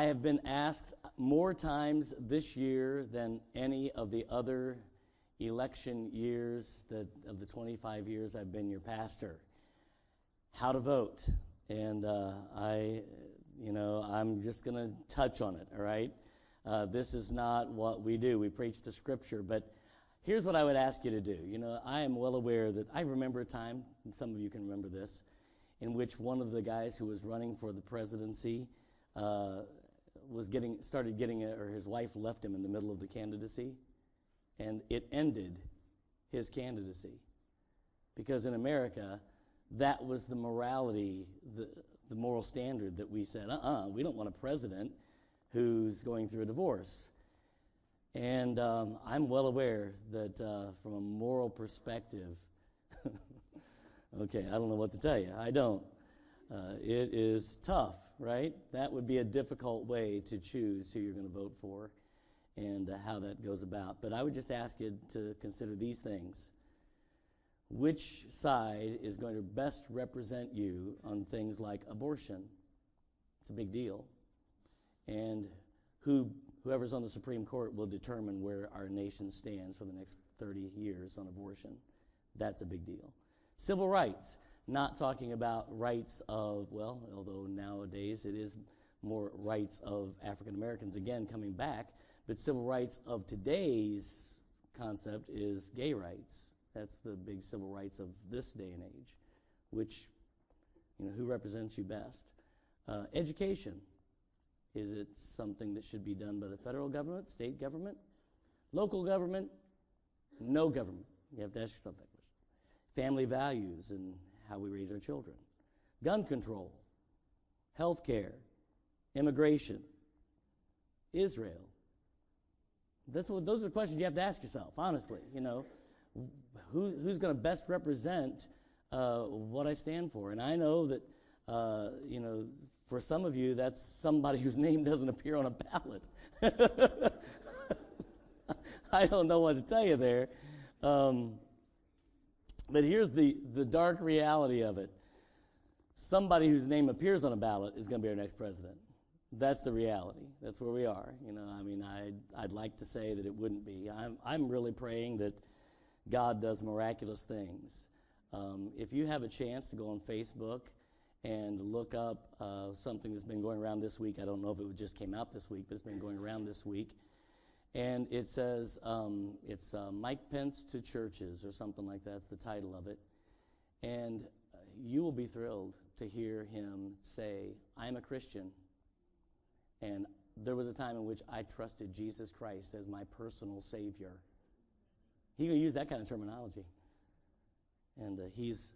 I have been asked more times this year than any of the other election years that, of the 25 years I've been your pastor how to vote. And uh, I, you know, I'm just going to touch on it, all right? Uh, this is not what we do. We preach the scripture, but here's what I would ask you to do. You know, I am well aware that I remember a time, some of you can remember this, in which one of the guys who was running for the presidency uh, was getting started getting, a, or his wife left him in the middle of the candidacy, and it ended his candidacy. Because in America, that was the morality, the, the moral standard that we said, uh uh-uh, uh we don't want a president who's going through a divorce. And um, I'm well aware that uh, from a moral perspective, okay, I don't know what to tell you. I don't. Uh, it is tough, right? That would be a difficult way to choose who you're going to vote for and uh, how that goes about. But I would just ask you to consider these things. Which side is going to best represent you on things like abortion? It's a big deal. And who, whoever's on the Supreme Court will determine where our nation stands for the next 30 years on abortion. That's a big deal. Civil rights, not talking about rights of, well, although nowadays it is more rights of African Americans again coming back, but civil rights of today's concept is gay rights. That's the big civil rights of this day and age, which, you know, who represents you best? Uh, education. Is it something that should be done by the federal government, state government, local government, no government? You have to ask yourself that question. Family values and how we raise our children, gun control, health care, immigration, Israel. This, those are questions you have to ask yourself, honestly. You know, who, who's going to best represent uh, what I stand for? And I know that, uh, you know, for some of you, that's somebody whose name doesn't appear on a ballot. I don't know what to tell you there. Um, but here's the, the dark reality of it somebody whose name appears on a ballot is going to be our next president. That's the reality. That's where we are. You know, I mean, I'd, I'd like to say that it wouldn't be. I'm, I'm really praying that God does miraculous things. Um, if you have a chance to go on Facebook and look up uh, something that's been going around this week, I don't know if it just came out this week, but it's been going around this week. And it says um, it's uh, Mike Pence to churches or something like that. That's the title of it. And uh, you will be thrilled to hear him say, I'm a Christian. And there was a time in which I trusted Jesus Christ as my personal Savior. He can use that kind of terminology. And uh, he's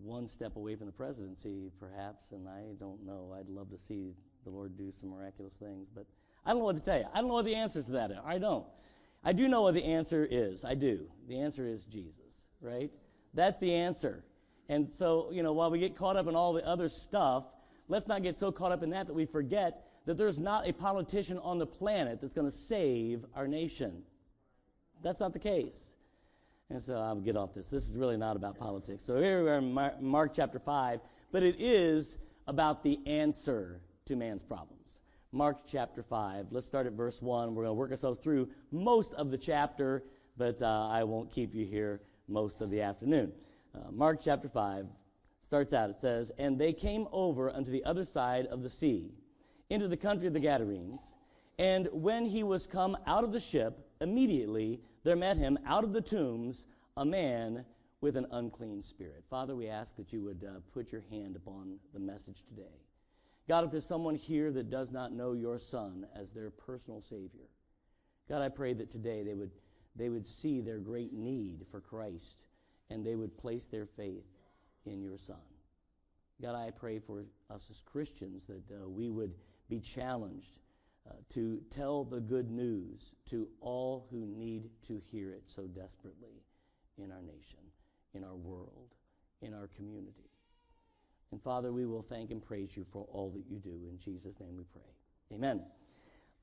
one step away from the presidency, perhaps, and I don't know. I'd love to see the Lord do some miraculous things, but I don't know what to tell you. I don't know what the answers to that are. I don't. I do know what the answer is. I do. The answer is Jesus, right? That's the answer. And so, you know, while we get caught up in all the other stuff, let's not get so caught up in that that we forget that there's not a politician on the planet that's going to save our nation. That's not the case. And so I'll get off this. This is really not about politics. So here we are in Mark, Mark chapter 5, but it is about the answer to man's problems. Mark chapter 5. Let's start at verse 1. We're going to work ourselves through most of the chapter, but uh, I won't keep you here most of the afternoon. Uh, Mark chapter 5 starts out. It says, And they came over unto the other side of the sea, into the country of the Gadarenes. And when he was come out of the ship, immediately there met him out of the tombs a man with an unclean spirit. Father, we ask that you would uh, put your hand upon the message today. God, if there's someone here that does not know your Son as their personal Savior, God, I pray that today they would, they would see their great need for Christ and they would place their faith in your Son. God, I pray for us as Christians that uh, we would be challenged uh, to tell the good news to all who need to hear it so desperately in our nation, in our world, in our community. And Father, we will thank and praise you for all that you do. In Jesus' name we pray. Amen.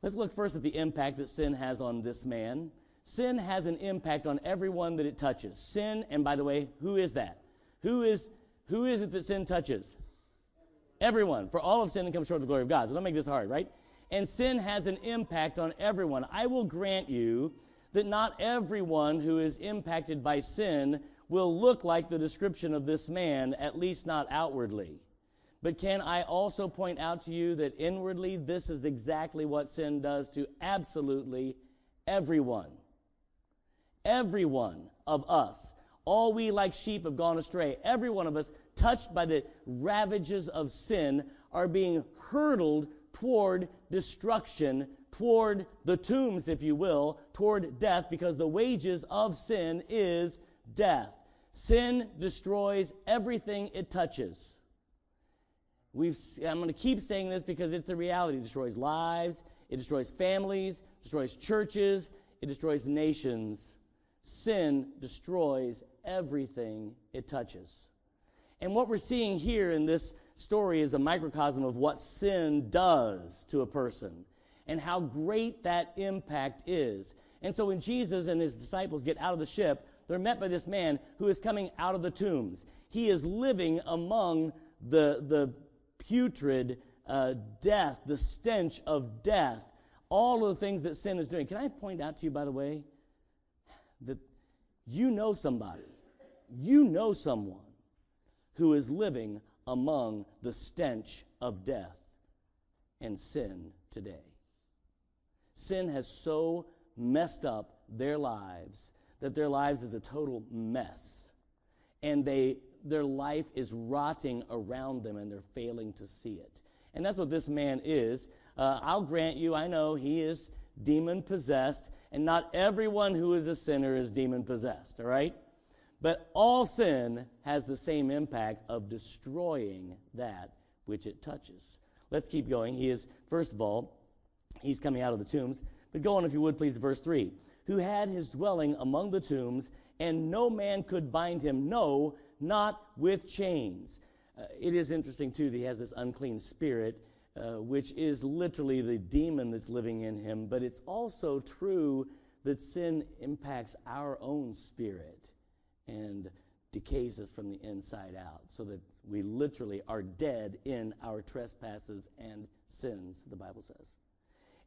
Let's look first at the impact that sin has on this man. Sin has an impact on everyone that it touches. Sin, and by the way, who is that? Who is who is it that sin touches? Everyone. For all of sin comes short of the glory of God. So don't make this hard, right? And sin has an impact on everyone. I will grant you that not everyone who is impacted by sin will look like the description of this man, at least not outwardly. But can I also point out to you that inwardly, this is exactly what sin does to absolutely everyone? Every one of us. All we like sheep have gone astray. Every one of us, touched by the ravages of sin, are being hurtled toward destruction, toward the tombs, if you will, toward death, because the wages of sin is death. Sin destroys everything it touches. We've, I'm going to keep saying this because it's the reality. It destroys lives, it destroys families, destroys churches, it destroys nations. Sin destroys everything it touches. And what we're seeing here in this story is a microcosm of what sin does to a person and how great that impact is. And so when Jesus and his disciples get out of the ship, they're met by this man who is coming out of the tombs. He is living among the, the putrid uh, death, the stench of death, all of the things that sin is doing. Can I point out to you, by the way, that you know somebody, you know someone who is living among the stench of death and sin today. Sin has so messed up their lives that their lives is a total mess. And they, their life is rotting around them and they're failing to see it. And that's what this man is. Uh, I'll grant you, I know he is demon possessed, and not everyone who is a sinner is demon possessed, all right? But all sin has the same impact of destroying that which it touches. Let's keep going. He is, first of all, he's coming out of the tombs. But go on, if you would, please, verse 3. Who had his dwelling among the tombs, and no man could bind him, no, not with chains. Uh, it is interesting, too, that he has this unclean spirit, uh, which is literally the demon that's living in him, but it's also true that sin impacts our own spirit and decays us from the inside out, so that we literally are dead in our trespasses and sins, the Bible says.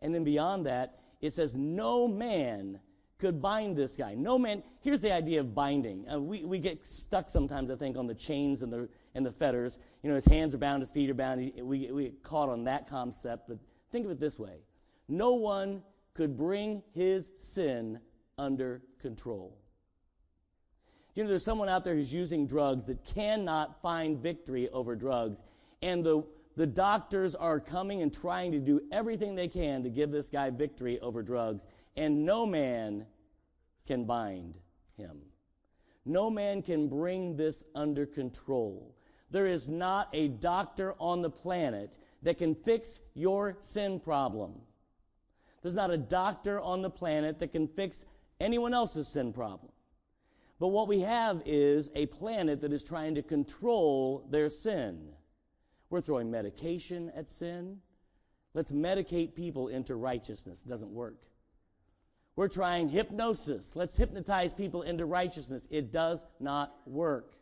And then beyond that, it says, No man could bind this guy. No man, here's the idea of binding. Uh, we, we get stuck sometimes, I think, on the chains and the, and the fetters. You know, his hands are bound, his feet are bound. We, we get caught on that concept. But think of it this way no one could bring his sin under control. You know, there's someone out there who's using drugs that cannot find victory over drugs. And the, the doctors are coming and trying to do everything they can to give this guy victory over drugs. And no man can bind him. No man can bring this under control. There is not a doctor on the planet that can fix your sin problem. There's not a doctor on the planet that can fix anyone else's sin problem. But what we have is a planet that is trying to control their sin. We're throwing medication at sin. Let's medicate people into righteousness. It doesn't work. We're trying hypnosis. Let's hypnotize people into righteousness. It does not work.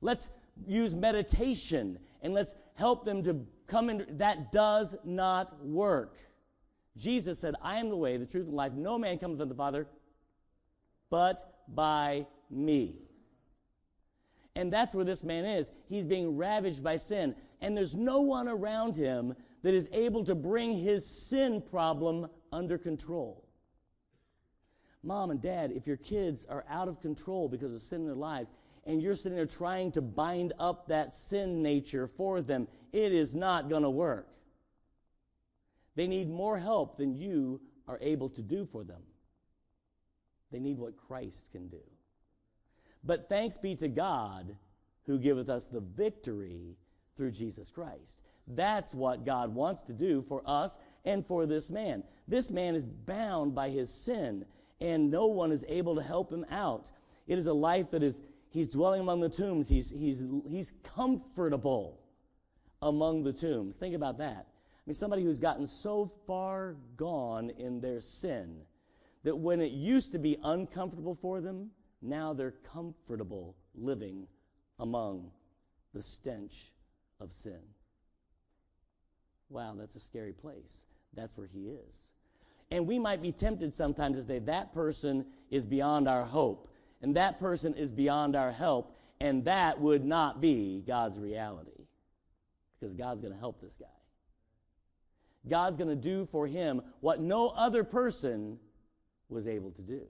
Let's use meditation and let's help them to come in. That does not work. Jesus said, I am the way, the truth, and life. No man comes to the Father but by me. And that's where this man is. He's being ravaged by sin. And there's no one around him that is able to bring his sin problem under control. Mom and dad, if your kids are out of control because of sin in their lives, and you're sitting there trying to bind up that sin nature for them, it is not going to work. They need more help than you are able to do for them. They need what Christ can do. But thanks be to God who giveth us the victory through Jesus Christ. That's what God wants to do for us and for this man. This man is bound by his sin, and no one is able to help him out. It is a life that is, he's dwelling among the tombs. He's, he's, he's comfortable among the tombs. Think about that. I mean, somebody who's gotten so far gone in their sin that when it used to be uncomfortable for them, now they're comfortable living among the stench of sin. Wow, that's a scary place. That's where he is. And we might be tempted sometimes to say, that person is beyond our hope, and that person is beyond our help, and that would not be God's reality. Because God's going to help this guy. God's going to do for him what no other person was able to do.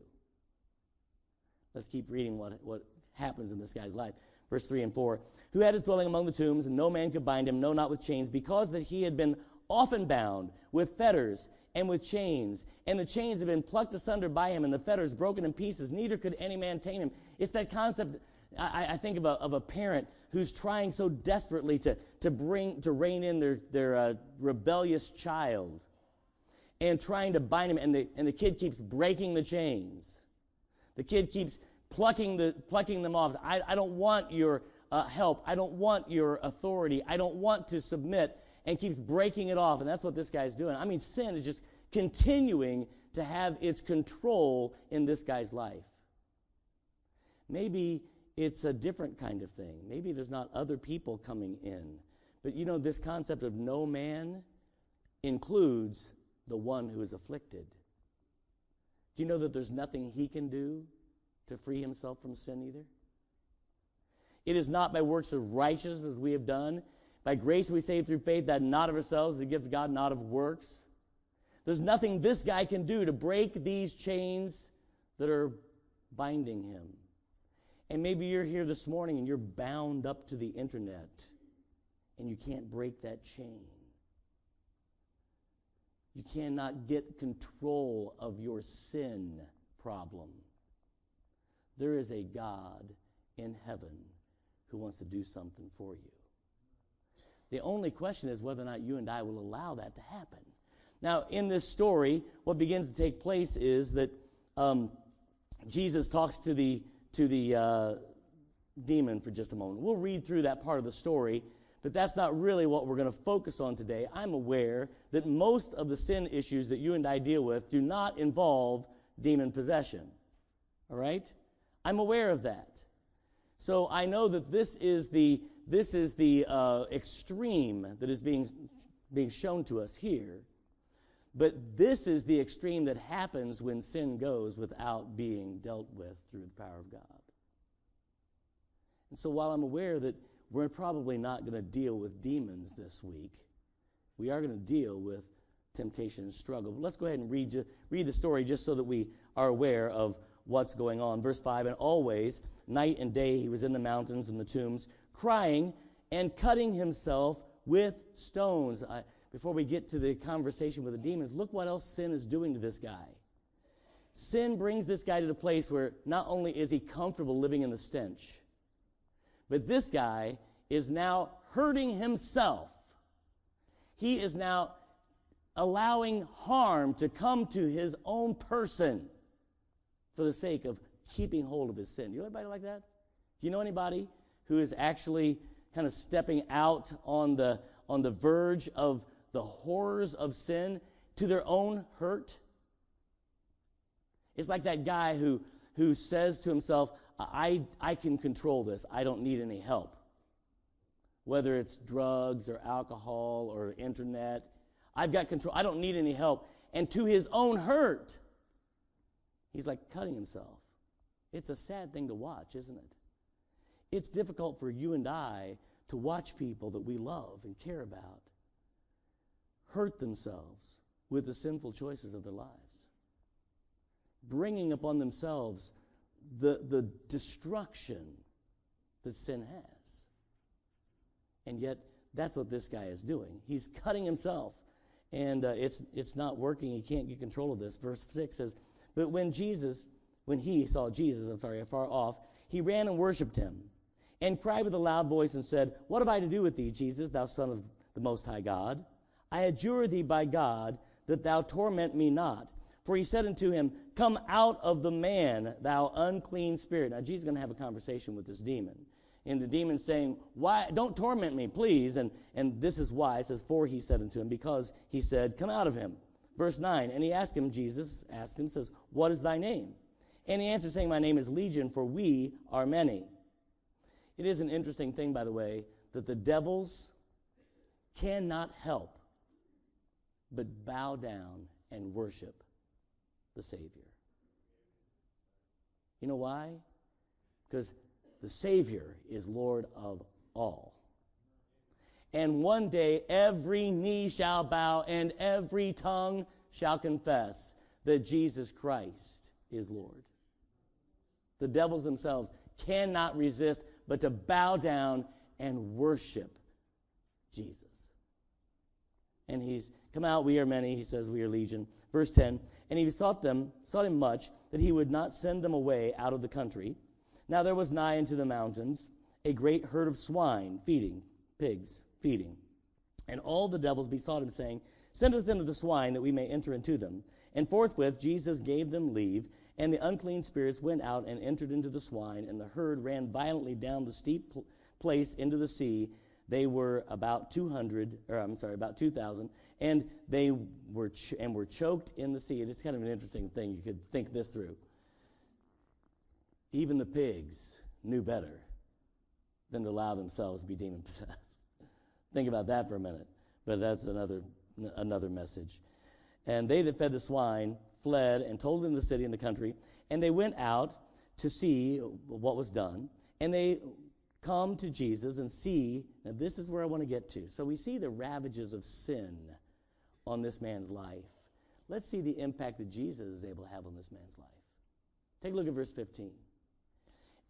Let's keep reading what, what happens in this guy's life. Verse 3 and 4 Who had his dwelling among the tombs, and no man could bind him, no, not with chains, because that he had been often bound with fetters and with chains, and the chains have been plucked asunder by him, and the fetters broken in pieces. Neither could any man tame him. It's that concept. I, I think of a, of a parent who's trying so desperately to, to bring to rein in their, their uh, rebellious child and trying to bind him, and the, and the kid keeps breaking the chains. The kid keeps plucking, the, plucking them off. I, I don't want your uh, help. I don't want your authority. I don't want to submit, and keeps breaking it off. And that's what this guy's doing. I mean, sin is just continuing to have its control in this guy's life. Maybe it's a different kind of thing. Maybe there's not other people coming in. But you know, this concept of no man includes the one who is afflicted. Do you know that there's nothing he can do to free himself from sin either? It is not by works of righteousness as we have done. By grace we saved through faith, that not of ourselves, the gift of God, not of works. There's nothing this guy can do to break these chains that are binding him. And maybe you're here this morning and you're bound up to the internet and you can't break that chain. You cannot get control of your sin problem. There is a God in heaven who wants to do something for you. The only question is whether or not you and I will allow that to happen. Now, in this story, what begins to take place is that um, Jesus talks to the to the uh, demon for just a moment. We'll read through that part of the story, but that's not really what we're going to focus on today. I'm aware that most of the sin issues that you and I deal with do not involve demon possession. All right? I'm aware of that. So I know that this is the this is the uh, extreme that is being being shown to us here. But this is the extreme that happens when sin goes without being dealt with through the power of God. And so while I'm aware that we're probably not going to deal with demons this week, we are going to deal with temptation and struggle. But let's go ahead and read, read the story just so that we are aware of what's going on. Verse 5 And always, night and day, he was in the mountains and the tombs, crying and cutting himself with stones. I, before we get to the conversation with the demons, look what else sin is doing to this guy. Sin brings this guy to the place where not only is he comfortable living in the stench, but this guy is now hurting himself. He is now allowing harm to come to his own person for the sake of keeping hold of his sin. You know anybody like that? Do you know anybody who is actually kind of stepping out on the on the verge of the horrors of sin to their own hurt. It's like that guy who, who says to himself, I, I can control this. I don't need any help. Whether it's drugs or alcohol or internet, I've got control. I don't need any help. And to his own hurt, he's like cutting himself. It's a sad thing to watch, isn't it? It's difficult for you and I to watch people that we love and care about hurt themselves with the sinful choices of their lives, bringing upon themselves the, the destruction that sin has. And yet, that's what this guy is doing. He's cutting himself, and uh, it's, it's not working. He can't get control of this. Verse 6 says, But when Jesus, when he saw Jesus, I'm sorry, afar off, he ran and worshiped him, and cried with a loud voice and said, What have I to do with thee, Jesus, thou Son of the Most High God? I adjure thee by God that thou torment me not. For he said unto him, Come out of the man, thou unclean spirit. Now, Jesus is going to have a conversation with this demon. And the demon saying, Why don't torment me, please? And and this is why. It says, For he said unto him, because he said, Come out of him. Verse 9. And he asked him, Jesus asked him, says, What is thy name? And he answered, saying, My name is Legion, for we are many. It is an interesting thing, by the way, that the devils cannot help but bow down and worship the Savior. You know why? Because the Savior is Lord of all. And one day every knee shall bow and every tongue shall confess that Jesus Christ is Lord. The devils themselves cannot resist but to bow down and worship Jesus. And he's come out, we are many, he says, we are legion. Verse 10, and he sought them, sought him much, that he would not send them away out of the country. Now there was nigh unto the mountains a great herd of swine feeding, pigs feeding. And all the devils besought him, saying, Send us into the swine, that we may enter into them. And forthwith Jesus gave them leave, and the unclean spirits went out and entered into the swine, and the herd ran violently down the steep pl- place into the sea. They were about 200, or I'm sorry, about 2,000, and they were ch- and were choked in the sea. It's kind of an interesting thing. You could think this through. Even the pigs knew better than to allow themselves to be demon possessed. think about that for a minute. But that's another another message. And they that fed the swine fled and told them the city and the country, and they went out to see what was done, and they come to Jesus and see, now this is where I want to get to. So we see the ravages of sin on this man's life. Let's see the impact that Jesus is able to have on this man's life. Take a look at verse 15.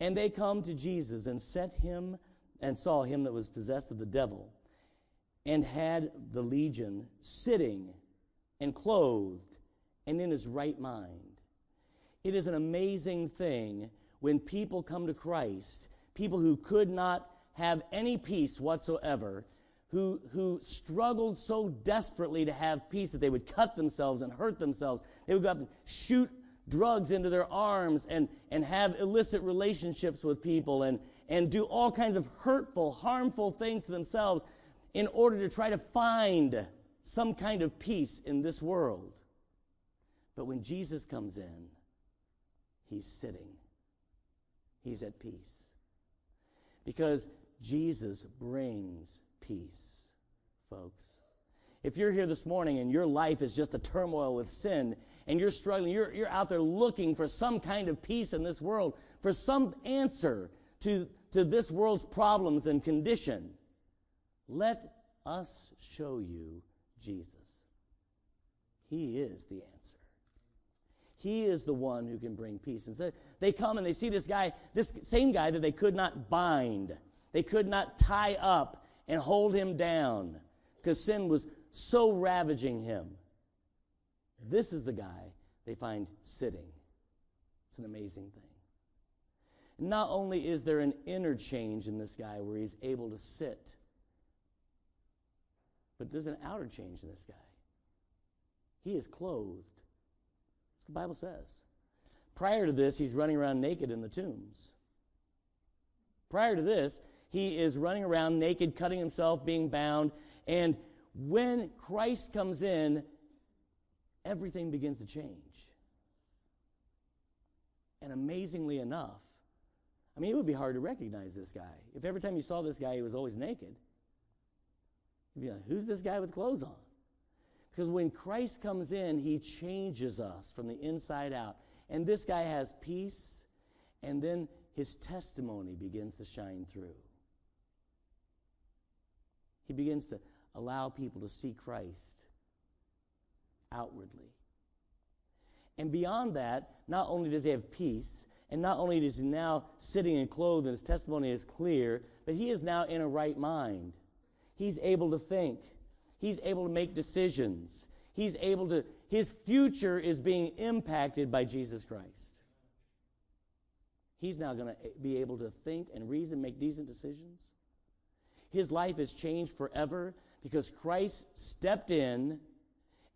And they come to Jesus and set him and saw him that was possessed of the devil and had the legion sitting and clothed and in his right mind. It is an amazing thing when people come to Christ, people who could not have any peace whatsoever, who, who struggled so desperately to have peace that they would cut themselves and hurt themselves. They would go up and shoot drugs into their arms and, and have illicit relationships with people and, and do all kinds of hurtful, harmful things to themselves in order to try to find some kind of peace in this world. But when Jesus comes in, he's sitting, he's at peace. Because Jesus brings peace, folks. If you're here this morning and your life is just a turmoil with sin and you're struggling, you're, you're out there looking for some kind of peace in this world, for some answer to, to this world's problems and condition, let us show you Jesus. He is the answer. He is the one who can bring peace. And so they come and they see this guy, this same guy that they could not bind, they could not tie up and hold him down because sin was so ravaging him. This is the guy they find sitting. It's an amazing thing. Not only is there an inner change in this guy where he's able to sit, but there's an outer change in this guy. He is clothed the Bible says. Prior to this, he's running around naked in the tombs. Prior to this, he is running around naked, cutting himself, being bound. And when Christ comes in, everything begins to change. And amazingly enough, I mean, it would be hard to recognize this guy. If every time you saw this guy, he was always naked, you'd be like, who's this guy with clothes on? Because when Christ comes in, he changes us from the inside out. And this guy has peace, and then his testimony begins to shine through. He begins to allow people to see Christ outwardly. And beyond that, not only does he have peace, and not only is he now sitting and clothed and his testimony is clear, but he is now in a right mind. He's able to think. He's able to make decisions. He's able to, his future is being impacted by Jesus Christ. He's now going to be able to think and reason, make decent decisions. His life is changed forever because Christ stepped in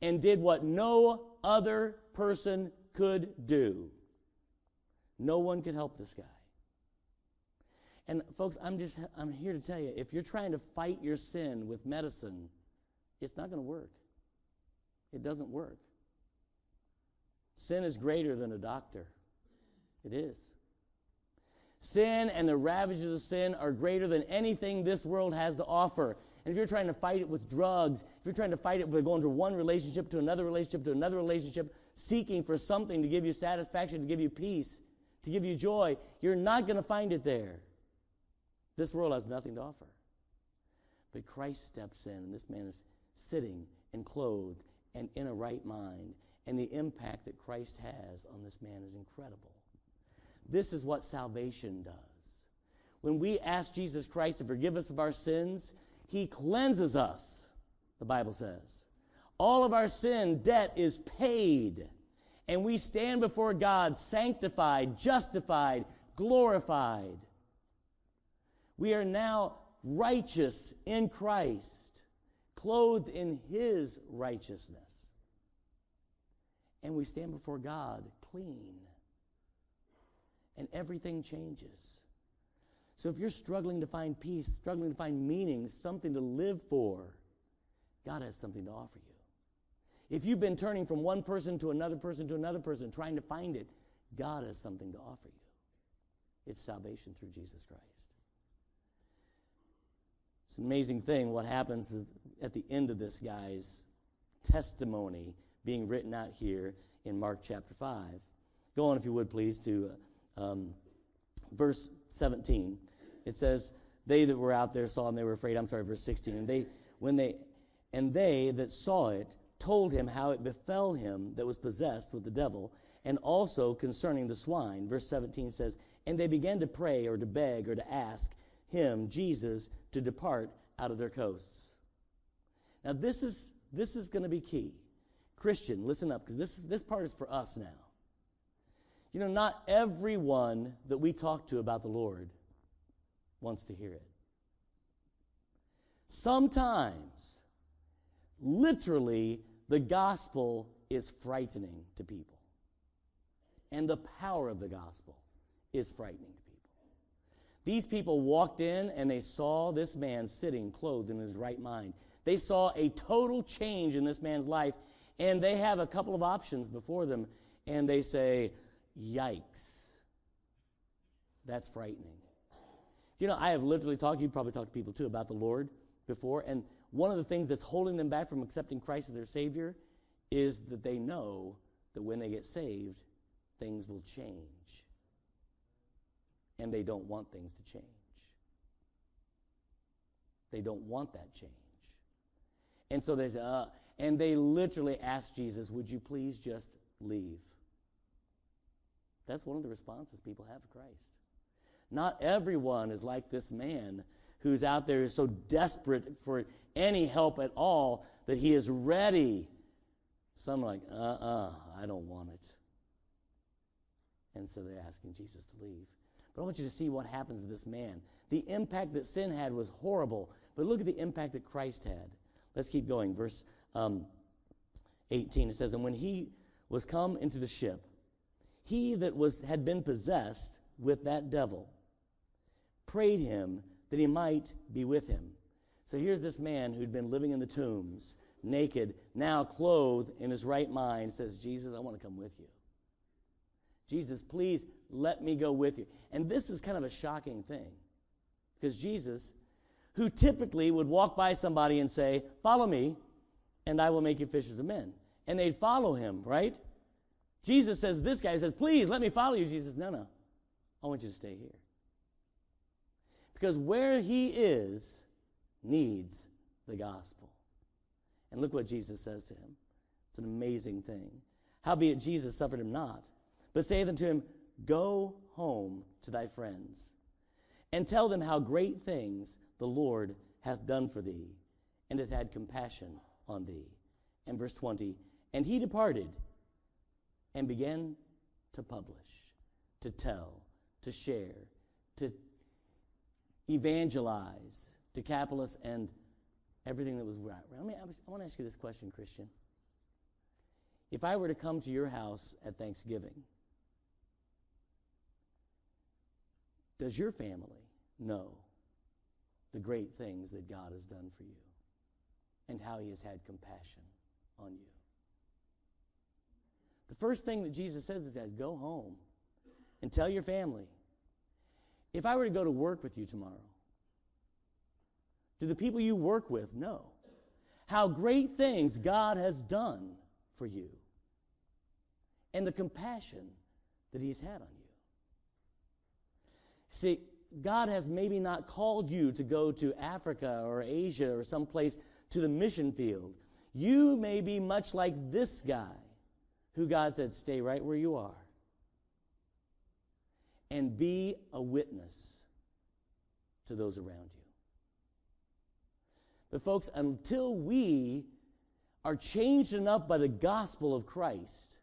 and did what no other person could do. No one could help this guy. And folks, I'm just I'm here to tell you if you're trying to fight your sin with medicine, it's not going to work. It doesn't work. Sin is greater than a doctor. It is. Sin and the ravages of sin are greater than anything this world has to offer. and if you're trying to fight it with drugs, if you're trying to fight it by going from one relationship to another relationship to another relationship, seeking for something to give you satisfaction, to give you peace, to give you joy, you're not going to find it there. This world has nothing to offer. But Christ steps in, and this man is sitting and clothed and in a right mind. And the impact that Christ has on this man is incredible. This is what salvation does. When we ask Jesus Christ to forgive us of our sins, he cleanses us, the Bible says. All of our sin debt is paid, and we stand before God sanctified, justified, glorified. We are now righteous in Christ, clothed in his righteousness. And we stand before God clean. And everything changes. So if you're struggling to find peace, struggling to find meaning, something to live for, God has something to offer you. If you've been turning from one person to another person to another person, trying to find it, God has something to offer you. It's salvation through Jesus Christ. It's an amazing thing what happens at the end of this guy's testimony being written out here in Mark chapter 5. Go on, if you would, please, to um, verse 17. It says, They that were out there saw him, they were afraid. I'm sorry, verse 16. And they, when they, and they that saw it told him how it befell him that was possessed with the devil, and also concerning the swine. Verse 17 says, And they began to pray or to beg or to ask him, Jesus, to depart out of their coasts. Now, this is, this is going to be key. Christian, listen up, because this, this part is for us now. You know, not everyone that we talk to about the Lord wants to hear it. Sometimes, literally, the gospel is frightening to people. And the power of the gospel is frightening. These people walked in and they saw this man sitting clothed in his right mind. They saw a total change in this man's life and they have a couple of options before them, and they say, Yikes. That's frightening. You know, I have literally talked, you probably talked to people too about the Lord before, and one of the things that's holding them back from accepting Christ as their Savior is that they know that when they get saved, things will change. And they don't want things to change. They don't want that change. And so they say, uh, and they literally ask Jesus, Would you please just leave? That's one of the responses people have to Christ. Not everyone is like this man who's out there is so desperate for any help at all that he is ready. Some are like, uh uh-uh, uh, I don't want it. And so they're asking Jesus to leave. But I want you to see what happens to this man. The impact that sin had was horrible, but look at the impact that Christ had. Let's keep going. Verse um, 18, it says, And when he was come into the ship, he that was, had been possessed with that devil prayed him that he might be with him. So here's this man who'd been living in the tombs, naked, now clothed in his right mind, says, Jesus, I want to come with you. Jesus, please let me go with you. And this is kind of a shocking thing because Jesus, who typically would walk by somebody and say, Follow me, and I will make you fishers of men. And they'd follow him, right? Jesus says, this guy says, please let me follow you. Jesus no, no. I want you to stay here. Because where he is needs the gospel. And look what Jesus says to him. It's an amazing thing. Howbeit Jesus suffered him not, but saith unto him, Go home to thy friends, and tell them how great things the Lord hath done for thee, and hath had compassion on thee. And verse 20, and he departed and began to publish, to tell, to share, to evangelize Decapolis and everything that was right. I, I want to ask you this question, Christian. If I were to come to your house at Thanksgiving, does your family know the great things that God has done for you? and how he has had compassion on you. The first thing that Jesus says is, guys, go home and tell your family. If I were to go to work with you tomorrow, Do the people you work with know how great things God has done for you and the compassion that He's had on you? See, God has maybe not called you to go to Africa or Asia or someplace to the mission field. You may be much like this guy who God said, stay right where you are and be a witness to those around you. But, folks, until we are changed enough by the gospel of Christ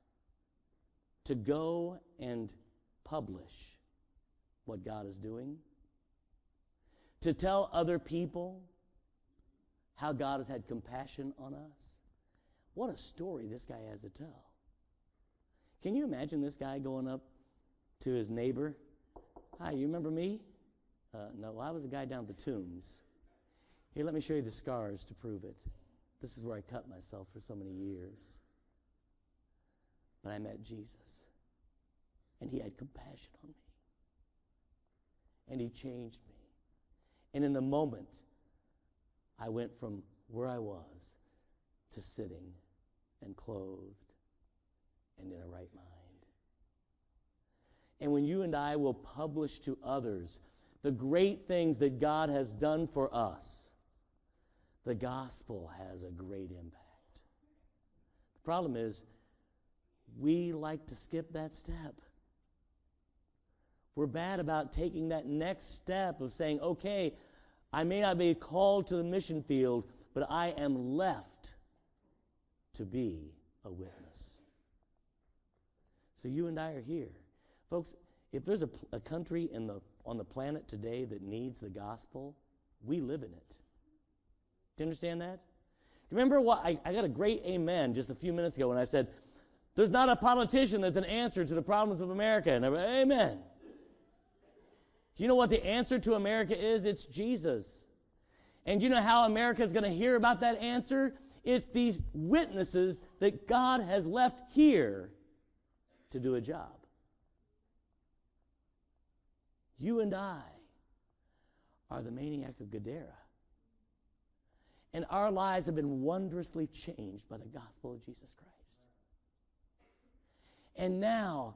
to go and publish what God is doing, to tell other people how God has had compassion on us, what a story this guy has to tell. Can you imagine this guy going up to his neighbor? Hi, you remember me? Uh, no, I was the guy down at the tombs. Here, let me show you the scars to prove it. This is where I cut myself for so many years. But I met Jesus, and he had compassion on me, and he changed me. And in a moment, I went from where I was to sitting and clothed and in a right mind. And when you and I will publish to others the great things that God has done for us, the gospel has a great impact. The problem is, we like to skip that step. We're bad about taking that next step of saying, okay, I may not be called to the mission field, but I am left to be a witness. So you and I are here. Folks, if there's a, a country in the, on the planet today that needs the gospel, we live in it. Do you understand that? Do you remember what? I, I got a great amen just a few minutes ago when I said, There's not a politician that's an answer to the problems of America. And I went, Amen. Do you know what the answer to America is? It's Jesus. And you know how America is going to hear about that answer? It's these witnesses that God has left here to do a job. You and I are the maniac of Gadara. And our lives have been wondrously changed by the gospel of Jesus Christ. And now,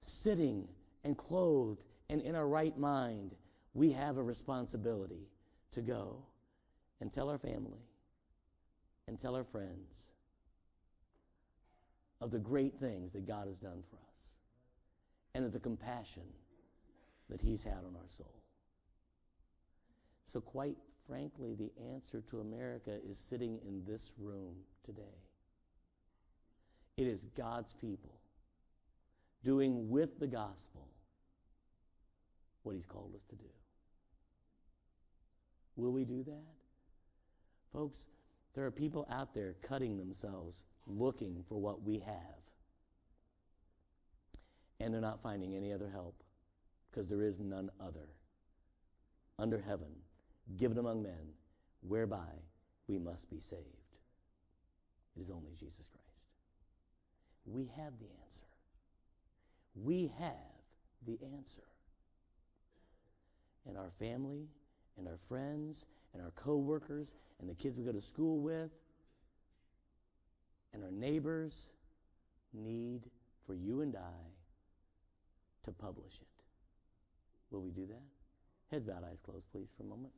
sitting and clothed and in our right mind, we have a responsibility to go and tell our family and tell our friends of the great things that God has done for us and of the compassion that He's had on our soul. So, quite frankly, the answer to America is sitting in this room today. It is God's people doing with the gospel what He's called us to do. Will we do that? Folks, there are people out there cutting themselves looking for what we have. And they're not finding any other help because there is none other under heaven given among men, whereby we must be saved. It is only Jesus Christ. We have the answer. We have the answer. And our family and our friends and our coworkers and the kids we go to school with and our neighbors need for you and I to publish it. Will we do that? Heads bowed, eyes closed, please, for a moment.